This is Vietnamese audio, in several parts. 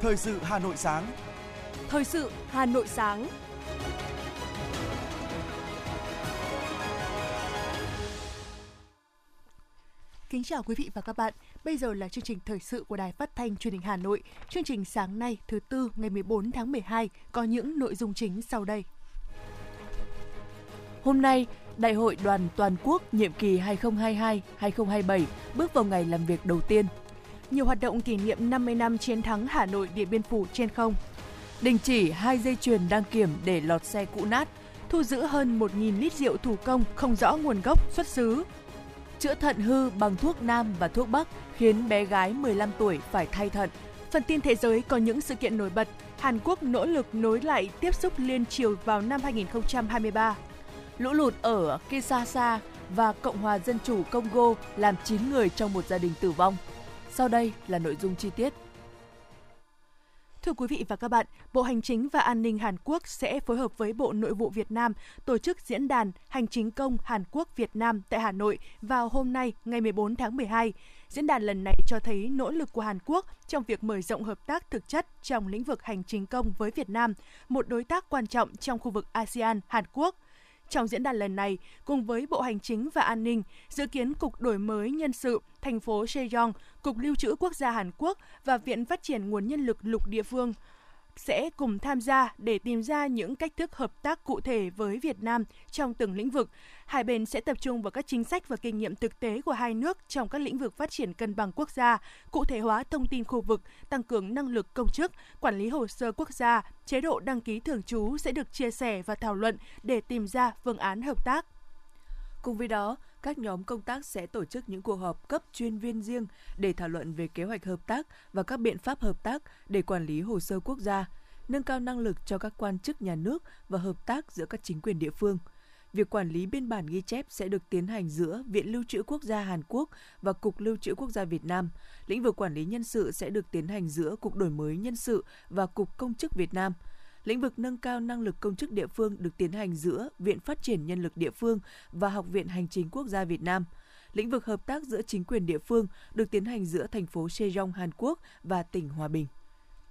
Thời sự Hà Nội sáng. Thời sự Hà Nội sáng. Kính chào quý vị và các bạn. Bây giờ là chương trình thời sự của Đài Phát thanh Truyền hình Hà Nội. Chương trình sáng nay thứ tư ngày 14 tháng 12 có những nội dung chính sau đây. Hôm nay, Đại hội đoàn toàn quốc nhiệm kỳ 2022-2027 bước vào ngày làm việc đầu tiên. Nhiều hoạt động kỷ niệm 50 năm chiến thắng Hà Nội Điện Biên Phủ trên không. Đình chỉ hai dây chuyền đăng kiểm để lọt xe cũ nát, thu giữ hơn 1.000 lít rượu thủ công không rõ nguồn gốc, xuất xứ. Chữa thận hư bằng thuốc nam và thuốc bắc khiến bé gái 15 tuổi phải thay thận. Phần tin thế giới có những sự kiện nổi bật. Hàn Quốc nỗ lực nối lại tiếp xúc liên triều vào năm 2023 lũ lụt ở Kinshasa và Cộng hòa Dân chủ Congo làm 9 người trong một gia đình tử vong. Sau đây là nội dung chi tiết. Thưa quý vị và các bạn, Bộ Hành chính và An ninh Hàn Quốc sẽ phối hợp với Bộ Nội vụ Việt Nam tổ chức diễn đàn Hành chính công Hàn Quốc Việt Nam tại Hà Nội vào hôm nay, ngày 14 tháng 12. Diễn đàn lần này cho thấy nỗ lực của Hàn Quốc trong việc mở rộng hợp tác thực chất trong lĩnh vực hành chính công với Việt Nam, một đối tác quan trọng trong khu vực ASEAN Hàn Quốc – trong diễn đàn lần này, cùng với Bộ Hành chính và An ninh, dự kiến Cục Đổi mới Nhân sự, thành phố Sejong, Cục Lưu trữ Quốc gia Hàn Quốc và Viện Phát triển Nguồn Nhân lực Lục Địa phương sẽ cùng tham gia để tìm ra những cách thức hợp tác cụ thể với Việt Nam trong từng lĩnh vực. Hai bên sẽ tập trung vào các chính sách và kinh nghiệm thực tế của hai nước trong các lĩnh vực phát triển cân bằng quốc gia, cụ thể hóa thông tin khu vực, tăng cường năng lực công chức, quản lý hồ sơ quốc gia, chế độ đăng ký thường trú sẽ được chia sẻ và thảo luận để tìm ra phương án hợp tác. Cùng với đó, các nhóm công tác sẽ tổ chức những cuộc họp cấp chuyên viên riêng để thảo luận về kế hoạch hợp tác và các biện pháp hợp tác để quản lý hồ sơ quốc gia, nâng cao năng lực cho các quan chức nhà nước và hợp tác giữa các chính quyền địa phương. Việc quản lý biên bản ghi chép sẽ được tiến hành giữa Viện Lưu trữ Quốc gia Hàn Quốc và Cục Lưu trữ Quốc gia Việt Nam. Lĩnh vực quản lý nhân sự sẽ được tiến hành giữa Cục Đổi mới Nhân sự và Cục Công chức Việt Nam – Lĩnh vực nâng cao năng lực công chức địa phương được tiến hành giữa Viện Phát triển Nhân lực địa phương và Học viện Hành chính Quốc gia Việt Nam. Lĩnh vực hợp tác giữa chính quyền địa phương được tiến hành giữa thành phố Sejong, Hàn Quốc và tỉnh Hòa Bình.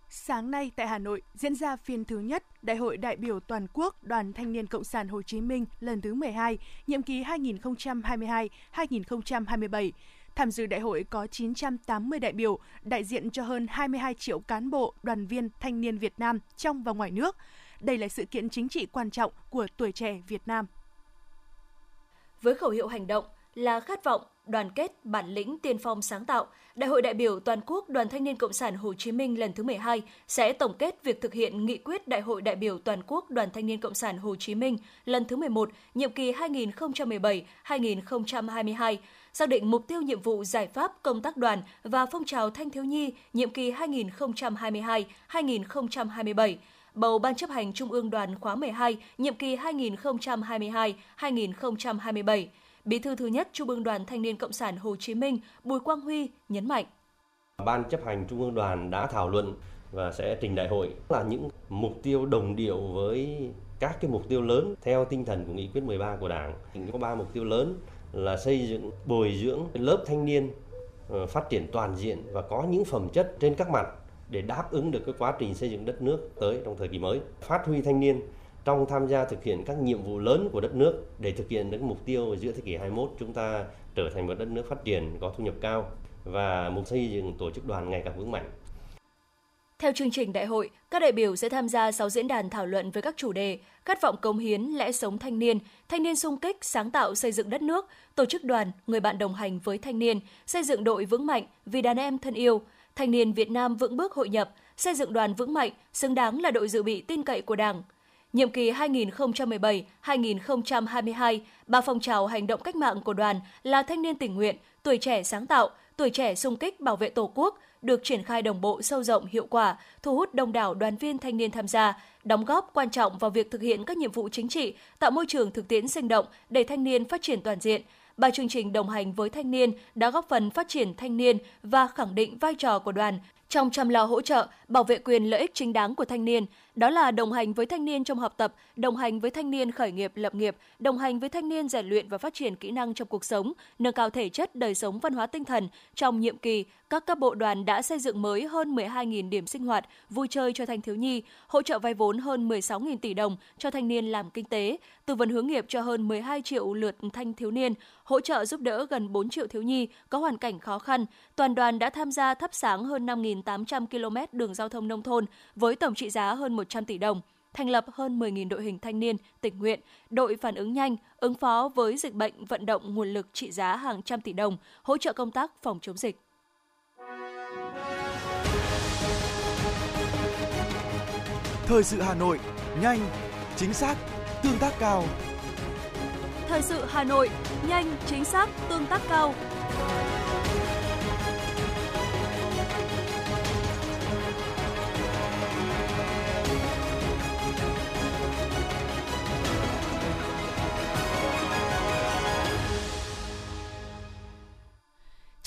Sáng nay tại Hà Nội diễn ra phiên thứ nhất Đại hội đại biểu toàn quốc Đoàn Thanh niên Cộng sản Hồ Chí Minh lần thứ 12, nhiệm kỳ 2022-2027. Tham dự đại hội có 980 đại biểu, đại diện cho hơn 22 triệu cán bộ, đoàn viên, thanh niên Việt Nam trong và ngoài nước. Đây là sự kiện chính trị quan trọng của tuổi trẻ Việt Nam. Với khẩu hiệu hành động là khát vọng, đoàn kết, bản lĩnh, tiên phong sáng tạo, Đại hội đại biểu toàn quốc Đoàn Thanh niên Cộng sản Hồ Chí Minh lần thứ 12 sẽ tổng kết việc thực hiện nghị quyết Đại hội đại biểu toàn quốc Đoàn Thanh niên Cộng sản Hồ Chí Minh lần thứ 11, nhiệm kỳ 2017-2022 xác định mục tiêu nhiệm vụ giải pháp công tác đoàn và phong trào thanh thiếu nhi nhiệm kỳ 2022-2027, bầu Ban chấp hành Trung ương đoàn khóa 12 nhiệm kỳ 2022-2027. Bí thư thứ nhất Trung ương Đoàn Thanh niên Cộng sản Hồ Chí Minh Bùi Quang Huy nhấn mạnh. Ban chấp hành Trung ương đoàn đã thảo luận và sẽ trình đại hội là những mục tiêu đồng điệu với các cái mục tiêu lớn theo tinh thần của nghị quyết 13 của Đảng. Có ba mục tiêu lớn là xây dựng, bồi dưỡng lớp thanh niên ờ, phát triển toàn diện và có những phẩm chất trên các mặt để đáp ứng được cái quá trình xây dựng đất nước tới trong thời kỳ mới. Phát huy thanh niên trong tham gia thực hiện các nhiệm vụ lớn của đất nước để thực hiện được mục tiêu giữa thế kỷ 21 chúng ta trở thành một đất nước phát triển có thu nhập cao và mục xây dựng tổ chức đoàn ngày càng vững mạnh theo chương trình đại hội, các đại biểu sẽ tham gia 6 diễn đàn thảo luận với các chủ đề khát vọng cống hiến, lẽ sống thanh niên, thanh niên sung kích, sáng tạo xây dựng đất nước, tổ chức đoàn, người bạn đồng hành với thanh niên, xây dựng đội vững mạnh vì đàn em thân yêu, thanh niên Việt Nam vững bước hội nhập, xây dựng đoàn vững mạnh, xứng đáng là đội dự bị tin cậy của Đảng. Nhiệm kỳ 2017-2022, ba phong trào hành động cách mạng của đoàn là thanh niên tình nguyện, tuổi trẻ sáng tạo, tuổi trẻ sung kích bảo vệ Tổ quốc, được triển khai đồng bộ sâu rộng hiệu quả, thu hút đông đảo đoàn viên thanh niên tham gia, đóng góp quan trọng vào việc thực hiện các nhiệm vụ chính trị, tạo môi trường thực tiễn sinh động để thanh niên phát triển toàn diện. Ba chương trình đồng hành với thanh niên đã góp phần phát triển thanh niên và khẳng định vai trò của đoàn trong chăm lo hỗ trợ, bảo vệ quyền lợi ích chính đáng của thanh niên, đó là đồng hành với thanh niên trong học tập, đồng hành với thanh niên khởi nghiệp lập nghiệp, đồng hành với thanh niên rèn luyện và phát triển kỹ năng trong cuộc sống, nâng cao thể chất đời sống văn hóa tinh thần. Trong nhiệm kỳ, các cấp bộ đoàn đã xây dựng mới hơn 12.000 điểm sinh hoạt, vui chơi cho thanh thiếu nhi, hỗ trợ vay vốn hơn 16.000 tỷ đồng cho thanh niên làm kinh tế, tư vấn hướng nghiệp cho hơn 12 triệu lượt thanh thiếu niên, hỗ trợ giúp đỡ gần 4 triệu thiếu nhi có hoàn cảnh khó khăn. Toàn đoàn đã tham gia thắp sáng hơn 5.800 km đường giao thông nông thôn với tổng trị giá hơn 100 tỷ đồng thành lập hơn 10.000 đội hình thanh niên, tình nguyện, đội phản ứng nhanh, ứng phó với dịch bệnh vận động nguồn lực trị giá hàng trăm tỷ đồng, hỗ trợ công tác phòng chống dịch. Thời sự Hà Nội, nhanh, chính xác, tương tác cao. Thời sự Hà Nội, nhanh, chính xác, tương tác cao.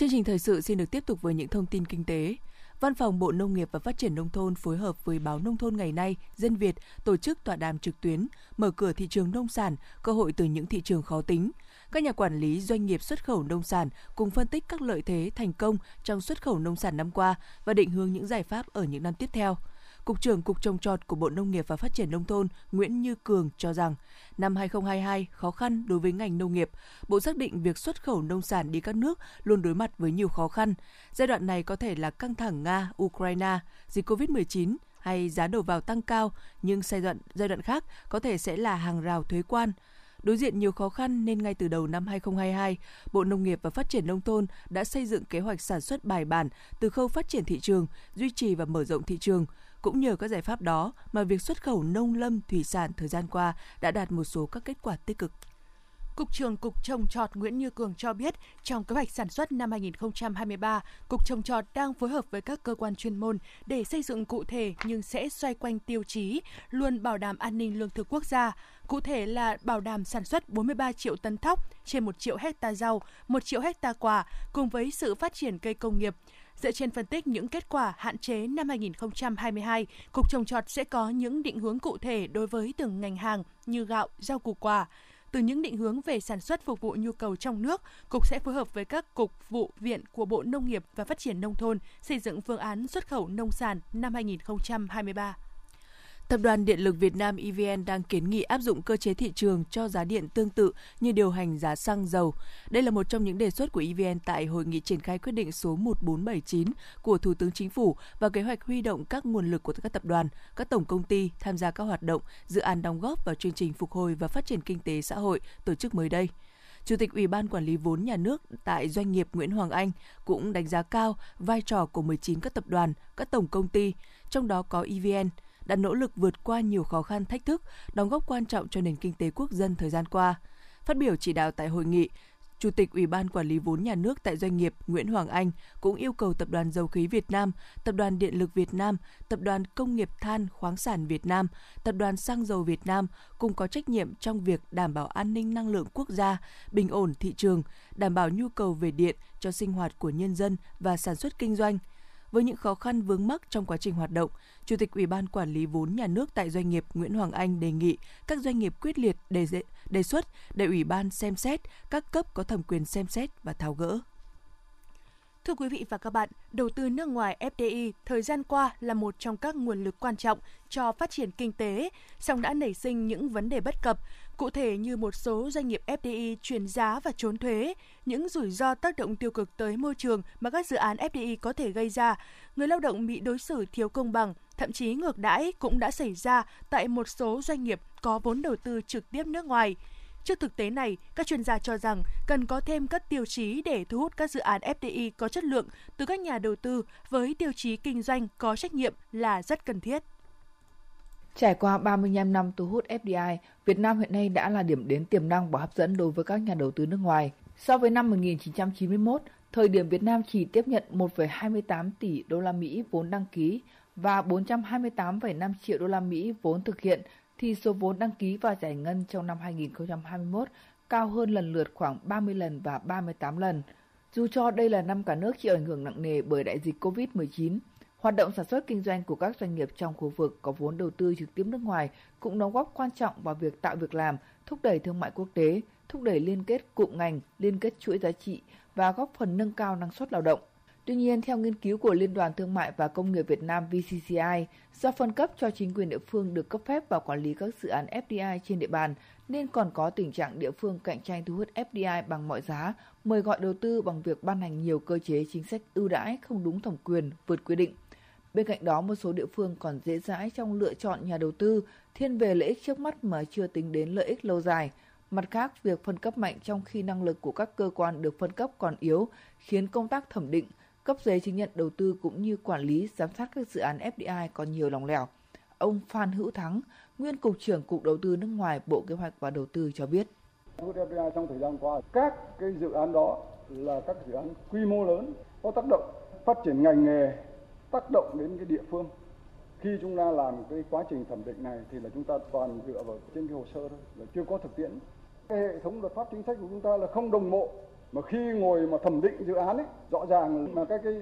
Chương trình thời sự xin được tiếp tục với những thông tin kinh tế. Văn phòng Bộ Nông nghiệp và Phát triển Nông thôn phối hợp với báo Nông thôn ngày nay, Dân Việt tổ chức tọa đàm trực tuyến, mở cửa thị trường nông sản, cơ hội từ những thị trường khó tính. Các nhà quản lý doanh nghiệp xuất khẩu nông sản cùng phân tích các lợi thế thành công trong xuất khẩu nông sản năm qua và định hướng những giải pháp ở những năm tiếp theo. Cục trưởng Cục trồng trọt của Bộ Nông nghiệp và Phát triển Nông thôn Nguyễn Như Cường cho rằng, năm 2022 khó khăn đối với ngành nông nghiệp. Bộ xác định việc xuất khẩu nông sản đi các nước luôn đối mặt với nhiều khó khăn. Giai đoạn này có thể là căng thẳng Nga, Ukraine, dịch COVID-19 hay giá đầu vào tăng cao, nhưng giai đoạn giai đoạn khác có thể sẽ là hàng rào thuế quan. Đối diện nhiều khó khăn nên ngay từ đầu năm 2022, Bộ Nông nghiệp và Phát triển Nông thôn đã xây dựng kế hoạch sản xuất bài bản từ khâu phát triển thị trường, duy trì và mở rộng thị trường, cũng nhờ các giải pháp đó mà việc xuất khẩu nông lâm thủy sản thời gian qua đã đạt một số các kết quả tích cực. Cục trưởng Cục Trồng Trọt Nguyễn Như Cường cho biết, trong kế hoạch sản xuất năm 2023, Cục Trồng Trọt đang phối hợp với các cơ quan chuyên môn để xây dựng cụ thể nhưng sẽ xoay quanh tiêu chí luôn bảo đảm an ninh lương thực quốc gia. Cụ thể là bảo đảm sản xuất 43 triệu tấn thóc trên 1 triệu hecta rau, 1 triệu hecta quả cùng với sự phát triển cây công nghiệp. Dựa trên phân tích những kết quả hạn chế năm 2022, Cục Trồng Trọt sẽ có những định hướng cụ thể đối với từng ngành hàng như gạo, rau củ quả. Từ những định hướng về sản xuất phục vụ nhu cầu trong nước, Cục sẽ phối hợp với các cục vụ viện của Bộ Nông nghiệp và Phát triển Nông thôn xây dựng phương án xuất khẩu nông sản năm 2023. Tập đoàn Điện lực Việt Nam EVN đang kiến nghị áp dụng cơ chế thị trường cho giá điện tương tự như điều hành giá xăng dầu. Đây là một trong những đề xuất của EVN tại hội nghị triển khai quyết định số 1479 của Thủ tướng Chính phủ và kế hoạch huy động các nguồn lực của các tập đoàn, các tổng công ty tham gia các hoạt động, dự án đóng góp vào chương trình phục hồi và phát triển kinh tế xã hội tổ chức mới đây. Chủ tịch Ủy ban Quản lý vốn nhà nước tại doanh nghiệp Nguyễn Hoàng Anh cũng đánh giá cao vai trò của 19 các tập đoàn, các tổng công ty, trong đó có EVN, đã nỗ lực vượt qua nhiều khó khăn thách thức, đóng góp quan trọng cho nền kinh tế quốc dân thời gian qua. Phát biểu chỉ đạo tại hội nghị, Chủ tịch Ủy ban Quản lý vốn nhà nước tại doanh nghiệp Nguyễn Hoàng Anh cũng yêu cầu Tập đoàn Dầu khí Việt Nam, Tập đoàn Điện lực Việt Nam, Tập đoàn Công nghiệp Than khoáng sản Việt Nam, Tập đoàn Xăng dầu Việt Nam cùng có trách nhiệm trong việc đảm bảo an ninh năng lượng quốc gia, bình ổn thị trường, đảm bảo nhu cầu về điện cho sinh hoạt của nhân dân và sản xuất kinh doanh – với những khó khăn vướng mắc trong quá trình hoạt động, Chủ tịch Ủy ban Quản lý vốn nhà nước tại doanh nghiệp Nguyễn Hoàng Anh đề nghị các doanh nghiệp quyết liệt đề, đề xuất để Ủy ban xem xét, các cấp có thẩm quyền xem xét và tháo gỡ. Thưa quý vị và các bạn, đầu tư nước ngoài FDI thời gian qua là một trong các nguồn lực quan trọng cho phát triển kinh tế, song đã nảy sinh những vấn đề bất cập, cụ thể như một số doanh nghiệp FDI chuyển giá và trốn thuế, những rủi ro tác động tiêu cực tới môi trường mà các dự án FDI có thể gây ra, người lao động bị đối xử thiếu công bằng, thậm chí ngược đãi cũng đã xảy ra tại một số doanh nghiệp có vốn đầu tư trực tiếp nước ngoài. Trước thực tế này, các chuyên gia cho rằng cần có thêm các tiêu chí để thu hút các dự án FDI có chất lượng từ các nhà đầu tư với tiêu chí kinh doanh có trách nhiệm là rất cần thiết. Trải qua 35 năm thu hút FDI, Việt Nam hiện nay đã là điểm đến tiềm năng và hấp dẫn đối với các nhà đầu tư nước ngoài. So với năm 1991, thời điểm Việt Nam chỉ tiếp nhận 1,28 tỷ đô la Mỹ vốn đăng ký và 428,5 triệu đô la Mỹ vốn thực hiện thì số vốn đăng ký và giải ngân trong năm 2021 cao hơn lần lượt khoảng 30 lần và 38 lần. Dù cho đây là năm cả nước chịu ảnh hưởng nặng nề bởi đại dịch COVID-19, Hoạt động sản xuất kinh doanh của các doanh nghiệp trong khu vực có vốn đầu tư trực tiếp nước ngoài cũng đóng góp quan trọng vào việc tạo việc làm, thúc đẩy thương mại quốc tế, thúc đẩy liên kết cụm ngành, liên kết chuỗi giá trị và góp phần nâng cao năng suất lao động. Tuy nhiên, theo nghiên cứu của Liên đoàn Thương mại và Công nghiệp Việt Nam VCCI, do phân cấp cho chính quyền địa phương được cấp phép vào quản lý các dự án FDI trên địa bàn, nên còn có tình trạng địa phương cạnh tranh thu hút FDI bằng mọi giá, mời gọi đầu tư bằng việc ban hành nhiều cơ chế chính sách ưu đãi không đúng thẩm quyền, vượt quy định. Bên cạnh đó, một số địa phương còn dễ dãi trong lựa chọn nhà đầu tư, thiên về lợi ích trước mắt mà chưa tính đến lợi ích lâu dài. Mặt khác, việc phân cấp mạnh trong khi năng lực của các cơ quan được phân cấp còn yếu, khiến công tác thẩm định, cấp giấy chứng nhận đầu tư cũng như quản lý, giám sát các dự án FDI còn nhiều lòng lẻo. Ông Phan Hữu Thắng, nguyên Cục trưởng Cục Đầu tư nước ngoài Bộ Kế hoạch và Đầu tư cho biết. Thu FDI trong thời gian qua, các cái dự án đó là các dự án quy mô lớn, có tác động phát triển ngành nghề, tác động đến cái địa phương. Khi chúng ta làm cái quá trình thẩm định này thì là chúng ta toàn dựa vào trên cái hồ sơ thôi, là chưa có thực tiễn. Cái hệ thống luật pháp chính sách của chúng ta là không đồng bộ mà khi ngồi mà thẩm định dự án ấy rõ ràng là các cái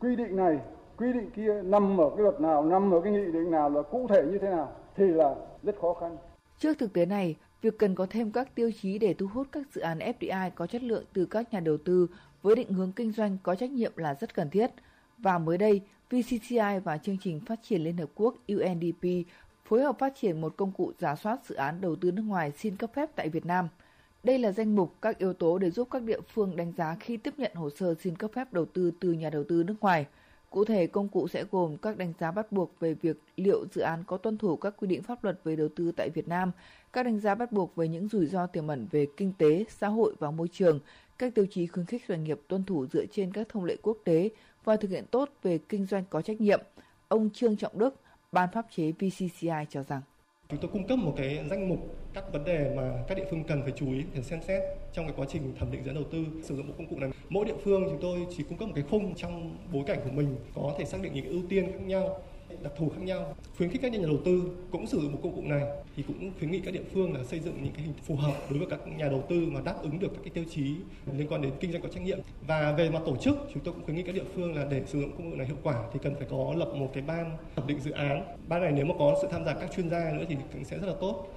quy định này quy định kia nằm ở cái luật nào nằm ở cái nghị định nào là cụ thể như thế nào thì là rất khó khăn trước thực tế này việc cần có thêm các tiêu chí để thu hút các dự án FDI có chất lượng từ các nhà đầu tư với định hướng kinh doanh có trách nhiệm là rất cần thiết. Và mới đây, VCCI và chương trình phát triển Liên Hợp Quốc UNDP phối hợp phát triển một công cụ giả soát dự án đầu tư nước ngoài xin cấp phép tại Việt Nam – đây là danh mục các yếu tố để giúp các địa phương đánh giá khi tiếp nhận hồ sơ xin cấp phép đầu tư từ nhà đầu tư nước ngoài. Cụ thể, công cụ sẽ gồm các đánh giá bắt buộc về việc liệu dự án có tuân thủ các quy định pháp luật về đầu tư tại Việt Nam, các đánh giá bắt buộc về những rủi ro tiềm ẩn về kinh tế, xã hội và môi trường, các tiêu chí khuyến khích doanh nghiệp tuân thủ dựa trên các thông lệ quốc tế và thực hiện tốt về kinh doanh có trách nhiệm. Ông Trương Trọng Đức, Ban pháp chế VCCI cho rằng Chúng tôi cung cấp một cái danh mục các vấn đề mà các địa phương cần phải chú ý để xem xét trong cái quá trình thẩm định dự án đầu tư, sử dụng bộ công cụ này. Mỗi địa phương chúng tôi chỉ cung cấp một cái khung trong bối cảnh của mình, có thể xác định những ưu tiên khác nhau đặc thù khác nhau. Khuyến khích các nhà đầu tư cũng sử dụng một công cụ này thì cũng khuyến nghị các địa phương là xây dựng những cái hình phù hợp đối với các nhà đầu tư mà đáp ứng được các cái tiêu chí liên quan đến kinh doanh có trách nhiệm. Và về mặt tổ chức chúng tôi cũng khuyến nghị các địa phương là để sử dụng công cụ này hiệu quả thì cần phải có lập một cái ban thẩm định dự án. Ban này nếu mà có sự tham gia các chuyên gia nữa thì cũng sẽ rất là tốt.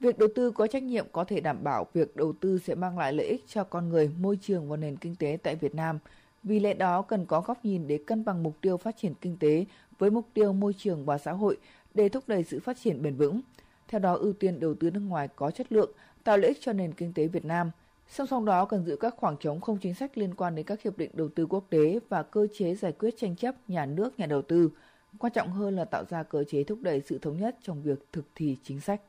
Việc đầu tư có trách nhiệm có thể đảm bảo việc đầu tư sẽ mang lại lợi ích cho con người, môi trường và nền kinh tế tại Việt Nam. Vì lẽ đó cần có góc nhìn để cân bằng mục tiêu phát triển kinh tế với mục tiêu môi trường và xã hội để thúc đẩy sự phát triển bền vững. Theo đó, ưu tiên đầu tư nước ngoài có chất lượng, tạo lợi ích cho nền kinh tế Việt Nam. Song song đó cần giữ các khoảng trống không chính sách liên quan đến các hiệp định đầu tư quốc tế và cơ chế giải quyết tranh chấp nhà nước nhà đầu tư. Quan trọng hơn là tạo ra cơ chế thúc đẩy sự thống nhất trong việc thực thi chính sách.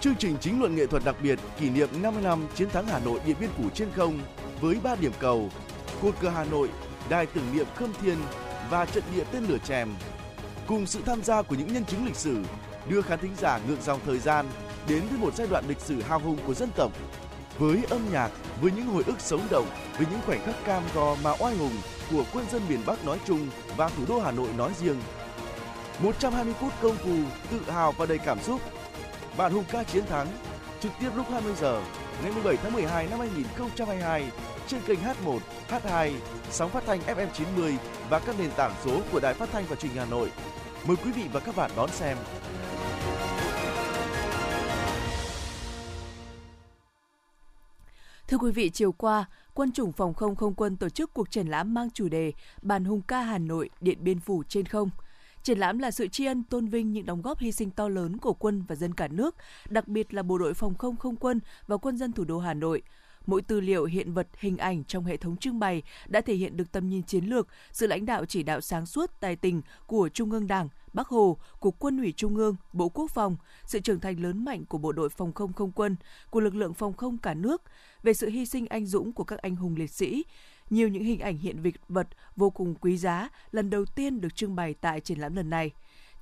Chương trình chính luận nghệ thuật đặc biệt kỷ niệm 50 năm chiến thắng Hà Nội Điện Biên Phủ trên không với 3 điểm cầu: cột cờ Hà Nội, đài tưởng niệm Khâm Thiên và trận địa tên lửa chèm. Cùng sự tham gia của những nhân chứng lịch sử đưa khán thính giả ngược dòng thời gian đến với một giai đoạn lịch sử hào hùng của dân tộc. Với âm nhạc, với những hồi ức sống động, với những khoảnh khắc cam go mà oai hùng của quân dân miền Bắc nói chung và thủ đô Hà Nội nói riêng. 120 phút công phu, tự hào và đầy cảm xúc. Bản hùng ca chiến thắng, trực tiếp lúc 20 giờ ngày 17 tháng 12 năm 2022 trên kênh H1, H2, sóng phát thanh FM 90 và các nền tảng số của Đài Phát thanh và Truyền hình Hà Nội. Mời quý vị và các bạn đón xem. Thưa quý vị, chiều qua, Quân chủng phòng không không quân tổ chức cuộc triển lãm mang chủ đề Bàn hùng ca Hà Nội, Điện Biên Phủ trên không. Triển lãm là sự tri ân tôn vinh những đóng góp hy sinh to lớn của quân và dân cả nước, đặc biệt là bộ đội phòng không không quân và quân dân thủ đô Hà Nội, Mỗi tư liệu, hiện vật, hình ảnh trong hệ thống trưng bày đã thể hiện được tầm nhìn chiến lược, sự lãnh đạo chỉ đạo sáng suốt, tài tình của Trung ương Đảng, Bắc Hồ, của Quân ủy Trung ương, Bộ Quốc phòng, sự trưởng thành lớn mạnh của bộ đội phòng không không quân, của lực lượng phòng không cả nước, về sự hy sinh anh dũng của các anh hùng liệt sĩ, nhiều những hình ảnh hiện vật vô cùng quý giá lần đầu tiên được trưng bày tại triển lãm lần này.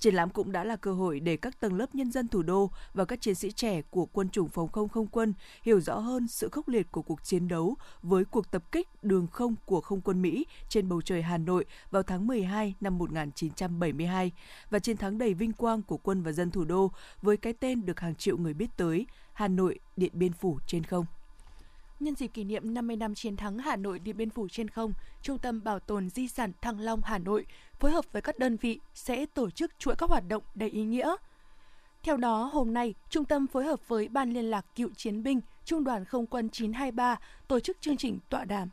Triển lãm cũng đã là cơ hội để các tầng lớp nhân dân thủ đô và các chiến sĩ trẻ của quân chủng phòng không không quân hiểu rõ hơn sự khốc liệt của cuộc chiến đấu với cuộc tập kích đường không của không quân Mỹ trên bầu trời Hà Nội vào tháng 12 năm 1972 và chiến thắng đầy vinh quang của quân và dân thủ đô với cái tên được hàng triệu người biết tới, Hà Nội Điện Biên Phủ trên không nhân dịp kỷ niệm 50 năm chiến thắng Hà Nội Điện Biên Phủ trên không, Trung tâm Bảo tồn Di sản Thăng Long Hà Nội phối hợp với các đơn vị sẽ tổ chức chuỗi các hoạt động đầy ý nghĩa. Theo đó, hôm nay, Trung tâm phối hợp với Ban Liên lạc Cựu Chiến binh, Trung đoàn Không quân 923 tổ chức chương trình tọa đàm.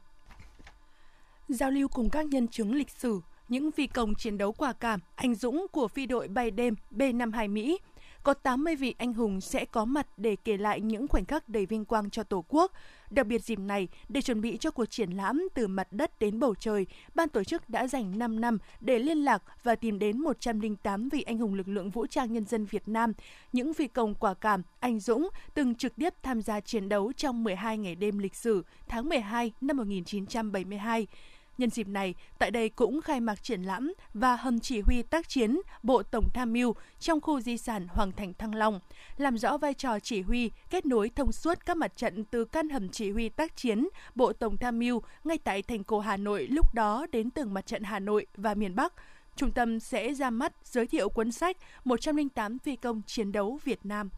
Giao lưu cùng các nhân chứng lịch sử, những phi công chiến đấu quả cảm, anh dũng của phi đội bay đêm B-52 Mỹ – có 80 vị anh hùng sẽ có mặt để kể lại những khoảnh khắc đầy vinh quang cho Tổ quốc. Đặc biệt dịp này, để chuẩn bị cho cuộc triển lãm từ mặt đất đến bầu trời, ban tổ chức đã dành 5 năm để liên lạc và tìm đến 108 vị anh hùng lực lượng vũ trang nhân dân Việt Nam, những phi công quả cảm, anh dũng từng trực tiếp tham gia chiến đấu trong 12 ngày đêm lịch sử tháng 12 năm 1972. Nhân dịp này, tại đây cũng khai mạc triển lãm và hầm chỉ huy tác chiến Bộ Tổng tham mưu trong khu di sản Hoàng Thành Thăng Long, làm rõ vai trò chỉ huy, kết nối thông suốt các mặt trận từ căn hầm chỉ huy tác chiến Bộ Tổng tham mưu ngay tại thành cổ Hà Nội lúc đó đến từng mặt trận Hà Nội và miền Bắc. Trung tâm sẽ ra mắt giới thiệu cuốn sách 108 phi công chiến đấu Việt Nam.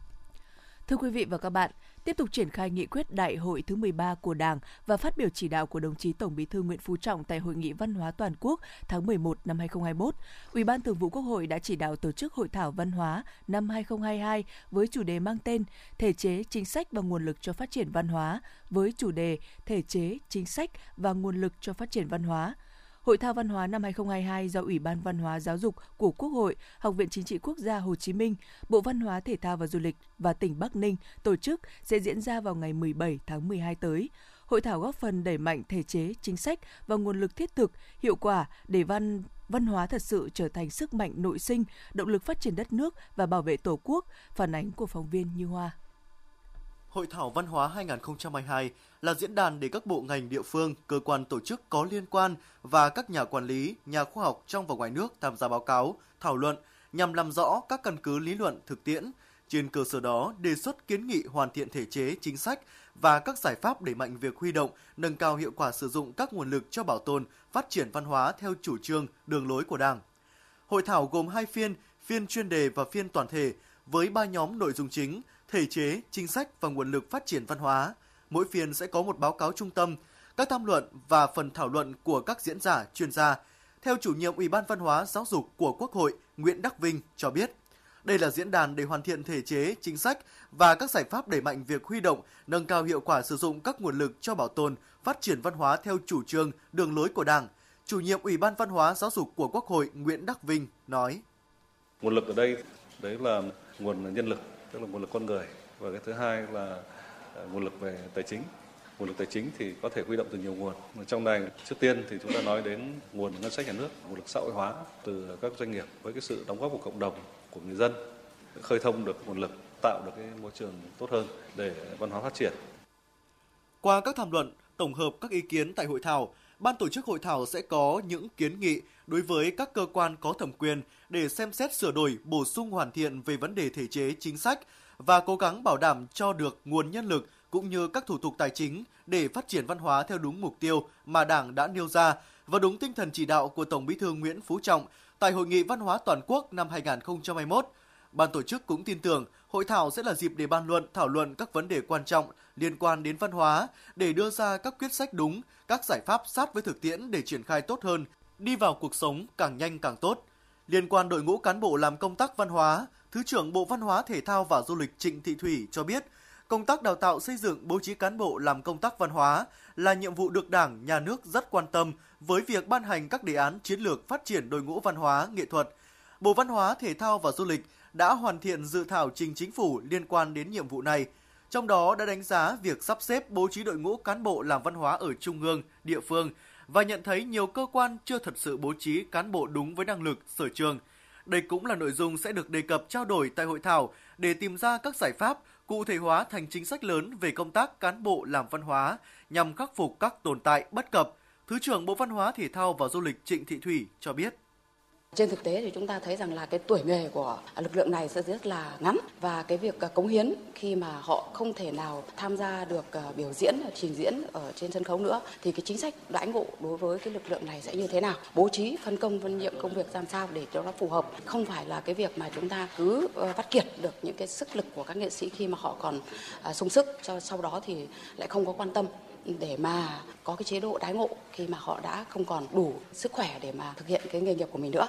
Thưa quý vị và các bạn, tiếp tục triển khai nghị quyết đại hội thứ 13 của Đảng và phát biểu chỉ đạo của đồng chí Tổng Bí thư Nguyễn Phú Trọng tại Hội nghị Văn hóa Toàn quốc tháng 11 năm 2021. Ủy ban Thường vụ Quốc hội đã chỉ đạo tổ chức Hội thảo Văn hóa năm 2022 với chủ đề mang tên Thể chế, chính sách và nguồn lực cho phát triển văn hóa với chủ đề Thể chế, chính sách và nguồn lực cho phát triển văn hóa – Hội thao văn hóa năm 2022 do Ủy ban Văn hóa Giáo dục của Quốc hội, Học viện Chính trị Quốc gia Hồ Chí Minh, Bộ Văn hóa Thể thao và Du lịch và tỉnh Bắc Ninh tổ chức sẽ diễn ra vào ngày 17 tháng 12 tới. Hội thảo góp phần đẩy mạnh thể chế, chính sách và nguồn lực thiết thực, hiệu quả để văn văn hóa thật sự trở thành sức mạnh nội sinh, động lực phát triển đất nước và bảo vệ Tổ quốc, phản ánh của phóng viên Như Hoa. Hội thảo văn hóa 2022 là diễn đàn để các bộ ngành địa phương, cơ quan tổ chức có liên quan và các nhà quản lý, nhà khoa học trong và ngoài nước tham gia báo cáo, thảo luận nhằm làm rõ các căn cứ lý luận thực tiễn, trên cơ sở đó đề xuất kiến nghị hoàn thiện thể chế, chính sách và các giải pháp đẩy mạnh việc huy động, nâng cao hiệu quả sử dụng các nguồn lực cho bảo tồn, phát triển văn hóa theo chủ trương, đường lối của Đảng. Hội thảo gồm hai phiên, phiên chuyên đề và phiên toàn thể với ba nhóm nội dung chính thể chế, chính sách và nguồn lực phát triển văn hóa. Mỗi phiên sẽ có một báo cáo trung tâm, các tham luận và phần thảo luận của các diễn giả, chuyên gia. Theo chủ nhiệm Ủy ban Văn hóa Giáo dục của Quốc hội Nguyễn Đắc Vinh cho biết, đây là diễn đàn để hoàn thiện thể chế, chính sách và các giải pháp đẩy mạnh việc huy động, nâng cao hiệu quả sử dụng các nguồn lực cho bảo tồn, phát triển văn hóa theo chủ trương, đường lối của Đảng. Chủ nhiệm Ủy ban Văn hóa Giáo dục của Quốc hội Nguyễn Đắc Vinh nói: Nguồn lực ở đây đấy là nguồn nhân lực tức là nguồn lực con người. Và cái thứ hai là à, nguồn lực về tài chính. Nguồn lực tài chính thì có thể huy động từ nhiều nguồn. Trong này, trước tiên thì chúng ta nói đến nguồn ngân sách nhà nước, nguồn lực xã hội hóa từ các doanh nghiệp với cái sự đóng góp của cộng đồng, của người dân, khơi thông được nguồn lực, tạo được cái môi trường tốt hơn để văn hóa phát triển. Qua các tham luận, tổng hợp các ý kiến tại hội thảo ban tổ chức hội thảo sẽ có những kiến nghị đối với các cơ quan có thẩm quyền để xem xét sửa đổi, bổ sung hoàn thiện về vấn đề thể chế chính sách và cố gắng bảo đảm cho được nguồn nhân lực cũng như các thủ tục tài chính để phát triển văn hóa theo đúng mục tiêu mà Đảng đã nêu ra và đúng tinh thần chỉ đạo của Tổng Bí thư Nguyễn Phú Trọng tại Hội nghị Văn hóa Toàn quốc năm 2021. Ban tổ chức cũng tin tưởng hội thảo sẽ là dịp để bàn luận, thảo luận các vấn đề quan trọng liên quan đến văn hóa để đưa ra các quyết sách đúng, các giải pháp sát với thực tiễn để triển khai tốt hơn, đi vào cuộc sống càng nhanh càng tốt. Liên quan đội ngũ cán bộ làm công tác văn hóa, Thứ trưởng Bộ Văn hóa Thể thao và Du lịch Trịnh Thị Thủy cho biết, công tác đào tạo xây dựng bố trí cán bộ làm công tác văn hóa là nhiệm vụ được Đảng, Nhà nước rất quan tâm với việc ban hành các đề án chiến lược phát triển đội ngũ văn hóa, nghệ thuật. Bộ Văn hóa, Thể thao và Du lịch đã hoàn thiện dự thảo trình chính phủ liên quan đến nhiệm vụ này, trong đó đã đánh giá việc sắp xếp bố trí đội ngũ cán bộ làm văn hóa ở trung ương, địa phương và nhận thấy nhiều cơ quan chưa thật sự bố trí cán bộ đúng với năng lực, sở trường – đây cũng là nội dung sẽ được đề cập trao đổi tại hội thảo để tìm ra các giải pháp cụ thể hóa thành chính sách lớn về công tác cán bộ làm văn hóa nhằm khắc phục các tồn tại bất cập. Thứ trưởng Bộ Văn hóa Thể thao và Du lịch Trịnh Thị Thủy cho biết. Trên thực tế thì chúng ta thấy rằng là cái tuổi nghề của lực lượng này sẽ rất là ngắn và cái việc à, cống hiến khi mà họ không thể nào tham gia được à, biểu diễn, trình diễn ở trên sân khấu nữa thì cái chính sách đãi ngộ đối với cái lực lượng này sẽ như thế nào? Bố trí phân công phân nhiệm công việc làm sao để cho nó phù hợp, không phải là cái việc mà chúng ta cứ ờ, vắt kiệt được những cái sức lực của các nghệ sĩ khi mà họ còn à, sung sức cho sau đó thì lại không có quan tâm để mà có cái chế độ đái ngộ khi mà họ đã không còn đủ sức khỏe để mà thực hiện cái nghề nghiệp của mình nữa.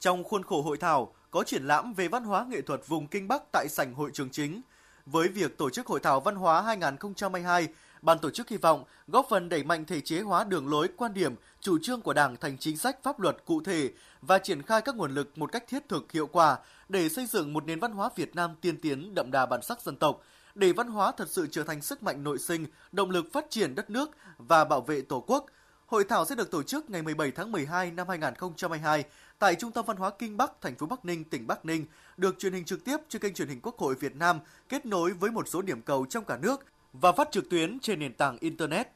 Trong khuôn khổ hội thảo có triển lãm về văn hóa nghệ thuật vùng Kinh Bắc tại sảnh hội trường chính. Với việc tổ chức hội thảo văn hóa 2022, ban tổ chức hy vọng góp phần đẩy mạnh thể chế hóa đường lối, quan điểm, chủ trương của Đảng thành chính sách pháp luật cụ thể và triển khai các nguồn lực một cách thiết thực hiệu quả để xây dựng một nền văn hóa Việt Nam tiên tiến đậm đà bản sắc dân tộc, để văn hóa thật sự trở thành sức mạnh nội sinh, động lực phát triển đất nước và bảo vệ Tổ quốc. Hội thảo sẽ được tổ chức ngày 17 tháng 12 năm 2022 tại Trung tâm Văn hóa Kinh Bắc, thành phố Bắc Ninh, tỉnh Bắc Ninh, được truyền hình trực tiếp trên kênh truyền hình Quốc hội Việt Nam, kết nối với một số điểm cầu trong cả nước và phát trực tuyến trên nền tảng Internet.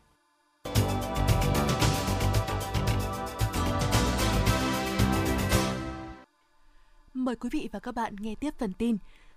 Mời quý vị và các bạn nghe tiếp phần tin.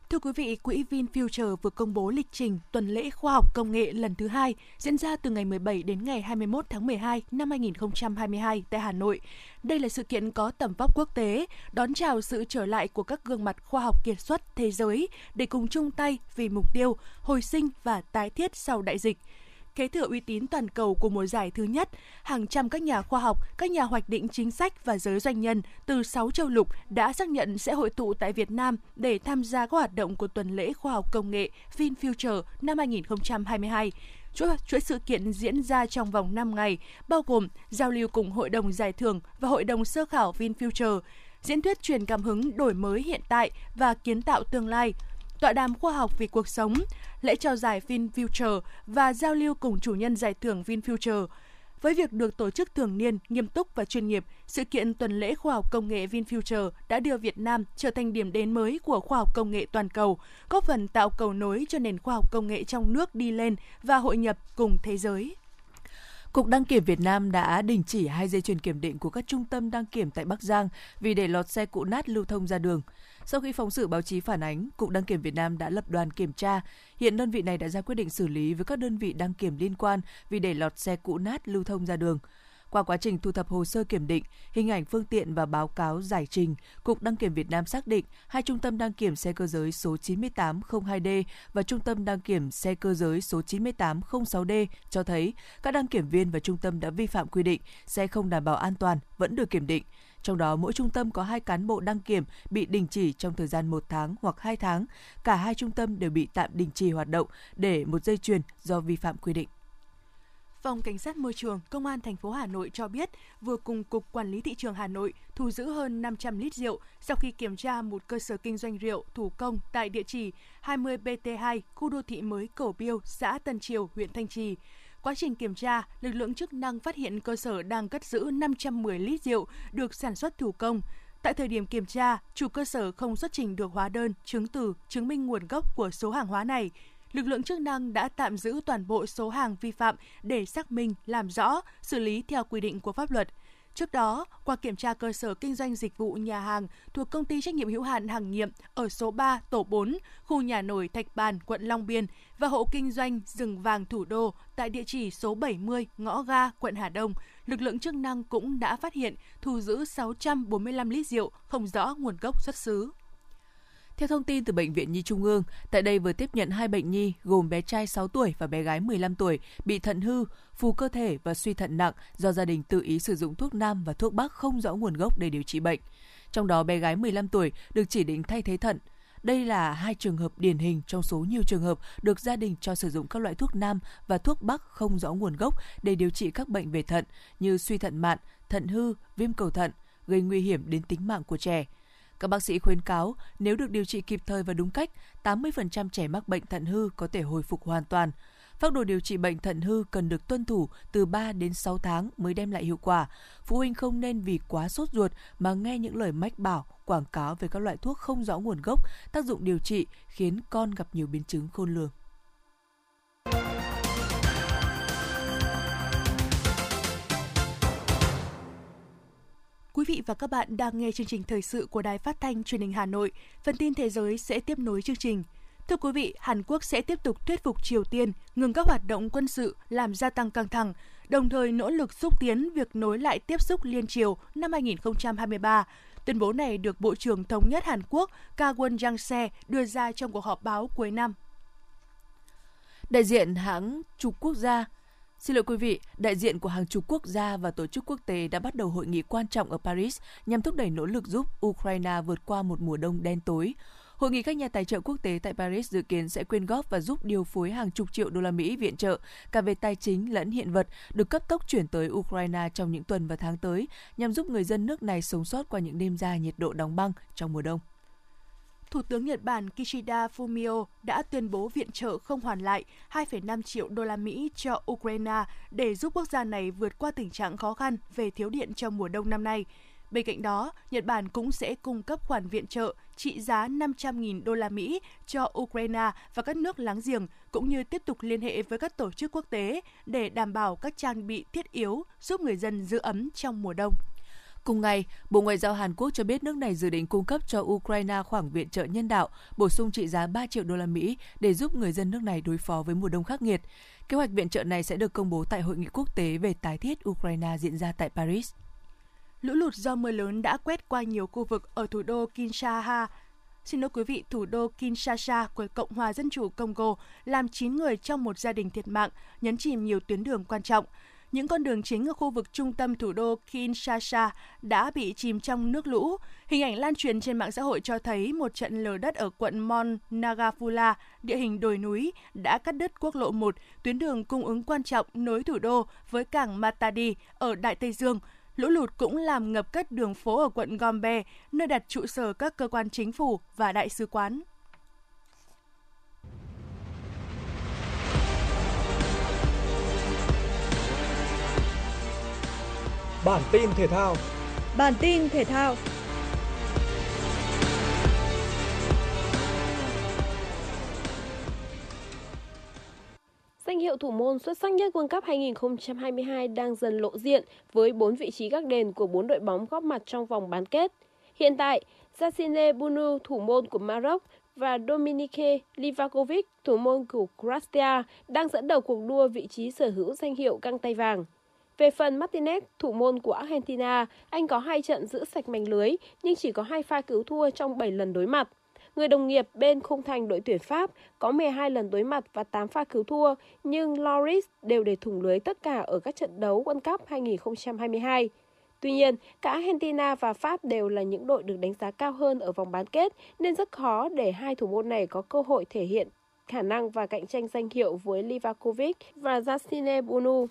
Thưa quý vị, Quỹ VinFuture vừa công bố lịch trình tuần lễ khoa học công nghệ lần thứ hai diễn ra từ ngày 17 đến ngày 21 tháng 12 năm 2022 tại Hà Nội. Đây là sự kiện có tầm vóc quốc tế, đón chào sự trở lại của các gương mặt khoa học kiệt xuất thế giới để cùng chung tay vì mục tiêu hồi sinh và tái thiết sau đại dịch – kế thừa uy tín toàn cầu của mùa giải thứ nhất, hàng trăm các nhà khoa học, các nhà hoạch định chính sách và giới doanh nhân từ 6 châu lục đã xác nhận sẽ hội tụ tại Việt Nam để tham gia các hoạt động của tuần lễ khoa học công nghệ VinFuture năm 2022 chuỗi, chuỗi sự kiện diễn ra trong vòng 5 ngày, bao gồm giao lưu cùng Hội đồng Giải thưởng và Hội đồng Sơ khảo VinFuture, diễn thuyết truyền cảm hứng đổi mới hiện tại và kiến tạo tương lai, tọa đàm khoa học vì cuộc sống, lễ trao giải VinFuture và giao lưu cùng chủ nhân giải thưởng VinFuture. Với việc được tổ chức thường niên, nghiêm túc và chuyên nghiệp, sự kiện tuần lễ khoa học công nghệ VinFuture đã đưa Việt Nam trở thành điểm đến mới của khoa học công nghệ toàn cầu, góp phần tạo cầu nối cho nền khoa học công nghệ trong nước đi lên và hội nhập cùng thế giới. Cục Đăng kiểm Việt Nam đã đình chỉ hai dây chuyền kiểm định của các trung tâm đăng kiểm tại Bắc Giang vì để lọt xe cũ nát lưu thông ra đường. Sau khi phóng sự báo chí phản ánh, Cục Đăng kiểm Việt Nam đã lập đoàn kiểm tra. Hiện đơn vị này đã ra quyết định xử lý với các đơn vị đăng kiểm liên quan vì để lọt xe cũ nát lưu thông ra đường. Qua quá trình thu thập hồ sơ kiểm định, hình ảnh phương tiện và báo cáo giải trình, Cục Đăng kiểm Việt Nam xác định hai trung tâm đăng kiểm xe cơ giới số 9802D và trung tâm đăng kiểm xe cơ giới số 9806D cho thấy các đăng kiểm viên và trung tâm đã vi phạm quy định, xe không đảm bảo an toàn vẫn được kiểm định. Trong đó, mỗi trung tâm có hai cán bộ đăng kiểm bị đình chỉ trong thời gian một tháng hoặc hai tháng. Cả hai trung tâm đều bị tạm đình chỉ hoạt động để một dây chuyền do vi phạm quy định. Phòng Cảnh sát Môi trường, Công an thành phố Hà Nội cho biết vừa cùng Cục Quản lý Thị trường Hà Nội thu giữ hơn 500 lít rượu sau khi kiểm tra một cơ sở kinh doanh rượu thủ công tại địa chỉ 20 BT2, khu đô thị mới Cổ Biêu, xã Tân Triều, huyện Thanh Trì. Quá trình kiểm tra, lực lượng chức năng phát hiện cơ sở đang cất giữ 510 lít rượu được sản xuất thủ công. Tại thời điểm kiểm tra, chủ cơ sở không xuất trình được hóa đơn, chứng từ, chứng minh nguồn gốc của số hàng hóa này. Lực lượng chức năng đã tạm giữ toàn bộ số hàng vi phạm để xác minh, làm rõ, xử lý theo quy định của pháp luật. Trước đó, qua kiểm tra cơ sở kinh doanh dịch vụ nhà hàng thuộc công ty trách nhiệm hữu hạn Hàng Nghiệm ở số 3, tổ 4, khu nhà nổi Thạch Bàn, quận Long Biên và hộ kinh doanh rừng vàng thủ đô tại địa chỉ số 70, ngõ ga, quận Hà Đông, lực lượng chức năng cũng đã phát hiện thu giữ 645 lít rượu không rõ nguồn gốc xuất xứ. Theo thông tin từ Bệnh viện Nhi Trung ương, tại đây vừa tiếp nhận hai bệnh nhi gồm bé trai 6 tuổi và bé gái 15 tuổi bị thận hư, phù cơ thể và suy thận nặng do gia đình tự ý sử dụng thuốc nam và thuốc bắc không rõ nguồn gốc để điều trị bệnh. Trong đó bé gái 15 tuổi được chỉ định thay thế thận. Đây là hai trường hợp điển hình trong số nhiều trường hợp được gia đình cho sử dụng các loại thuốc nam và thuốc bắc không rõ nguồn gốc để điều trị các bệnh về thận như suy thận mạn, thận hư, viêm cầu thận, gây nguy hiểm đến tính mạng của trẻ. Các bác sĩ khuyến cáo nếu được điều trị kịp thời và đúng cách, 80% trẻ mắc bệnh thận hư có thể hồi phục hoàn toàn. Phác đồ điều trị bệnh thận hư cần được tuân thủ từ 3 đến 6 tháng mới đem lại hiệu quả. Phụ huynh không nên vì quá sốt ruột mà nghe những lời mách bảo, quảng cáo về các loại thuốc không rõ nguồn gốc, tác dụng điều trị khiến con gặp nhiều biến chứng khôn lường. Quý vị và các bạn đang nghe chương trình thời sự của Đài Phát thanh Truyền hình Hà Nội. Phần tin thế giới sẽ tiếp nối chương trình. Thưa quý vị, Hàn Quốc sẽ tiếp tục thuyết phục Triều Tiên ngừng các hoạt động quân sự làm gia tăng căng thẳng, đồng thời nỗ lực xúc tiến việc nối lại tiếp xúc liên triều năm 2023. Tuyên bố này được Bộ trưởng Thống nhất Hàn Quốc Ka Won Jang-se đưa ra trong cuộc họp báo cuối năm. Đại diện hãng trục quốc gia Xin lỗi quý vị, đại diện của hàng chục quốc gia và tổ chức quốc tế đã bắt đầu hội nghị quan trọng ở Paris nhằm thúc đẩy nỗ lực giúp Ukraine vượt qua một mùa đông đen tối. Hội nghị các nhà tài trợ quốc tế tại Paris dự kiến sẽ quyên góp và giúp điều phối hàng chục triệu đô la Mỹ viện trợ cả về tài chính lẫn hiện vật được cấp tốc chuyển tới Ukraine trong những tuần và tháng tới nhằm giúp người dân nước này sống sót qua những đêm dài nhiệt độ đóng băng trong mùa đông. Thủ tướng Nhật Bản Kishida Fumio đã tuyên bố viện trợ không hoàn lại 2,5 triệu đô la Mỹ cho Ukraine để giúp quốc gia này vượt qua tình trạng khó khăn về thiếu điện trong mùa đông năm nay. Bên cạnh đó, Nhật Bản cũng sẽ cung cấp khoản viện trợ trị giá 500.000 đô la Mỹ cho Ukraine và các nước láng giềng, cũng như tiếp tục liên hệ với các tổ chức quốc tế để đảm bảo các trang bị thiết yếu giúp người dân giữ ấm trong mùa đông. Cùng ngày, Bộ Ngoại giao Hàn Quốc cho biết nước này dự định cung cấp cho Ukraine khoảng viện trợ nhân đạo bổ sung trị giá 3 triệu đô la Mỹ để giúp người dân nước này đối phó với mùa đông khắc nghiệt. Kế hoạch viện trợ này sẽ được công bố tại hội nghị quốc tế về tái thiết Ukraine diễn ra tại Paris. Lũ lụt do mưa lớn đã quét qua nhiều khu vực ở thủ đô Kinshasa, Xin lỗi quý vị, thủ đô Kinshasa của Cộng hòa Dân chủ Congo làm 9 người trong một gia đình thiệt mạng, nhấn chìm nhiều tuyến đường quan trọng. Những con đường chính ở khu vực trung tâm thủ đô Kinshasa đã bị chìm trong nước lũ. Hình ảnh lan truyền trên mạng xã hội cho thấy một trận lở đất ở quận Mon Nagafula, địa hình đồi núi, đã cắt đứt quốc lộ 1, tuyến đường cung ứng quan trọng nối thủ đô với cảng Matadi ở Đại Tây Dương, Lũ lụt cũng làm ngập cất đường phố ở quận Gombe, nơi đặt trụ sở các cơ quan chính phủ và đại sứ quán. Bản tin thể thao Bản tin thể thao Danh hiệu thủ môn xuất sắc nhất World Cup 2022 đang dần lộ diện với 4 vị trí gác đền của 4 đội bóng góp mặt trong vòng bán kết. Hiện tại, Jacine Bunu, thủ môn của Maroc và Dominike Livakovic, thủ môn của Croatia, đang dẫn đầu cuộc đua vị trí sở hữu danh hiệu găng tay vàng. Về phần Martinez, thủ môn của Argentina, anh có hai trận giữ sạch mảnh lưới nhưng chỉ có hai pha cứu thua trong 7 lần đối mặt. Người đồng nghiệp bên khung thành đội tuyển Pháp có 12 lần đối mặt và 8 pha cứu thua, nhưng Loris đều để thủng lưới tất cả ở các trận đấu World Cup 2022. Tuy nhiên, cả Argentina và Pháp đều là những đội được đánh giá cao hơn ở vòng bán kết, nên rất khó để hai thủ môn này có cơ hội thể hiện khả năng và cạnh tranh danh hiệu với Livakovic và Justine Bunu.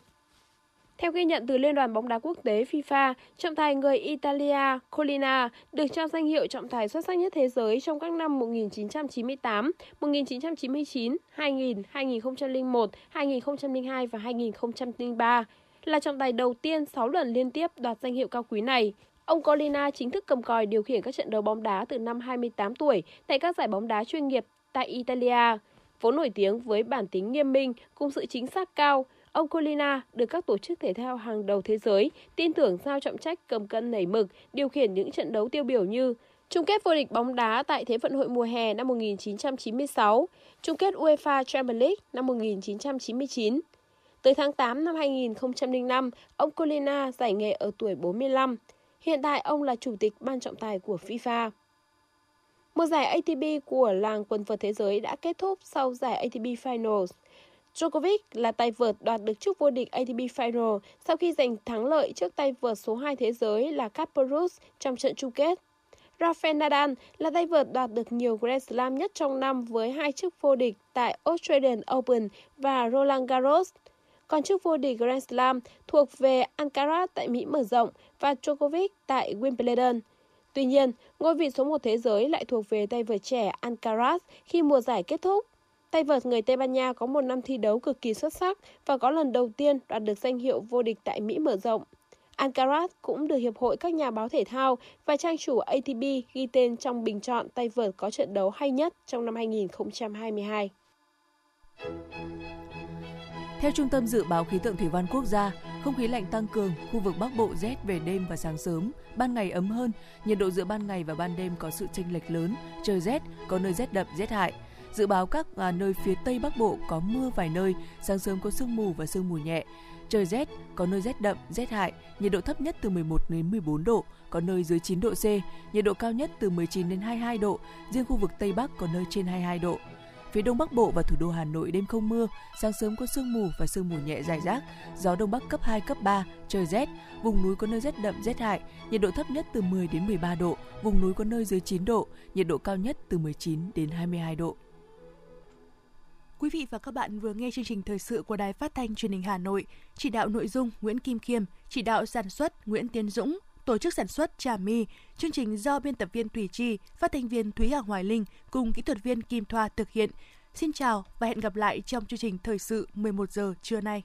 Theo ghi nhận từ Liên đoàn bóng đá quốc tế FIFA, trọng tài người Italia Colina được trao danh hiệu trọng tài xuất sắc nhất thế giới trong các năm 1998, 1999, 2000, 2001, 2002 và 2003. Là trọng tài đầu tiên 6 lần liên tiếp đoạt danh hiệu cao quý này. Ông Colina chính thức cầm còi điều khiển các trận đấu bóng đá từ năm 28 tuổi tại các giải bóng đá chuyên nghiệp tại Italia. Vốn nổi tiếng với bản tính nghiêm minh cùng sự chính xác cao, Ông Colina được các tổ chức thể thao hàng đầu thế giới tin tưởng giao trọng trách cầm cân nảy mực, điều khiển những trận đấu tiêu biểu như chung kết vô địch bóng đá tại Thế vận hội mùa hè năm 1996, chung kết UEFA Champions League năm 1999. Tới tháng 8 năm 2005, ông Colina giải nghệ ở tuổi 45. Hiện tại ông là chủ tịch ban trọng tài của FIFA. Một giải ATP của làng quần vợt thế giới đã kết thúc sau giải ATP Finals. Djokovic là tay vợt đoạt được chức vô địch ATP Final sau khi giành thắng lợi trước tay vợt số 2 thế giới là Kasparov trong trận chung kết. Rafael Nadal là tay vợt đoạt được nhiều Grand Slam nhất trong năm với hai chức vô địch tại Australian Open và Roland Garros. Còn chức vô địch Grand Slam thuộc về Alcaraz tại Mỹ mở rộng và Djokovic tại Wimbledon. Tuy nhiên, ngôi vị số 1 thế giới lại thuộc về tay vợt trẻ Alcaraz khi mùa giải kết thúc. Tay vợt người Tây Ban Nha có một năm thi đấu cực kỳ xuất sắc và có lần đầu tiên đoạt được danh hiệu vô địch tại Mỹ mở rộng. Alcaraz cũng được Hiệp hội các nhà báo thể thao và trang chủ ATP ghi tên trong bình chọn tay vợt có trận đấu hay nhất trong năm 2022. Theo Trung tâm Dự báo Khí tượng Thủy văn Quốc gia, không khí lạnh tăng cường, khu vực Bắc Bộ rét về đêm và sáng sớm, ban ngày ấm hơn, nhiệt độ giữa ban ngày và ban đêm có sự chênh lệch lớn, trời rét, có nơi rét đậm, rét hại. Dự báo các à, nơi phía Tây Bắc Bộ có mưa vài nơi, sáng sớm có sương mù và sương mù nhẹ. Trời rét, có nơi rét đậm, rét hại, nhiệt độ thấp nhất từ 11 đến 14 độ, có nơi dưới 9 độ C, nhiệt độ cao nhất từ 19 đến 22 độ, riêng khu vực Tây Bắc có nơi trên 22 độ. Phía Đông Bắc Bộ và thủ đô Hà Nội đêm không mưa, sáng sớm có sương mù và sương mù nhẹ rải rác, gió Đông Bắc cấp 2, cấp 3, trời rét, vùng núi có nơi rét đậm, rét hại, nhiệt độ thấp nhất từ 10 đến 13 độ, vùng núi có nơi dưới 9 độ, nhiệt độ cao nhất từ 19 đến 22 độ. Quý vị và các bạn vừa nghe chương trình thời sự của Đài Phát thanh Truyền hình Hà Nội, chỉ đạo nội dung Nguyễn Kim Khiêm, chỉ đạo sản xuất Nguyễn Tiến Dũng, tổ chức sản xuất Trà My, chương trình do biên tập viên Thủy Chi, phát thanh viên Thúy Hà Hoài Linh cùng kỹ thuật viên Kim Thoa thực hiện. Xin chào và hẹn gặp lại trong chương trình thời sự 11 giờ trưa nay.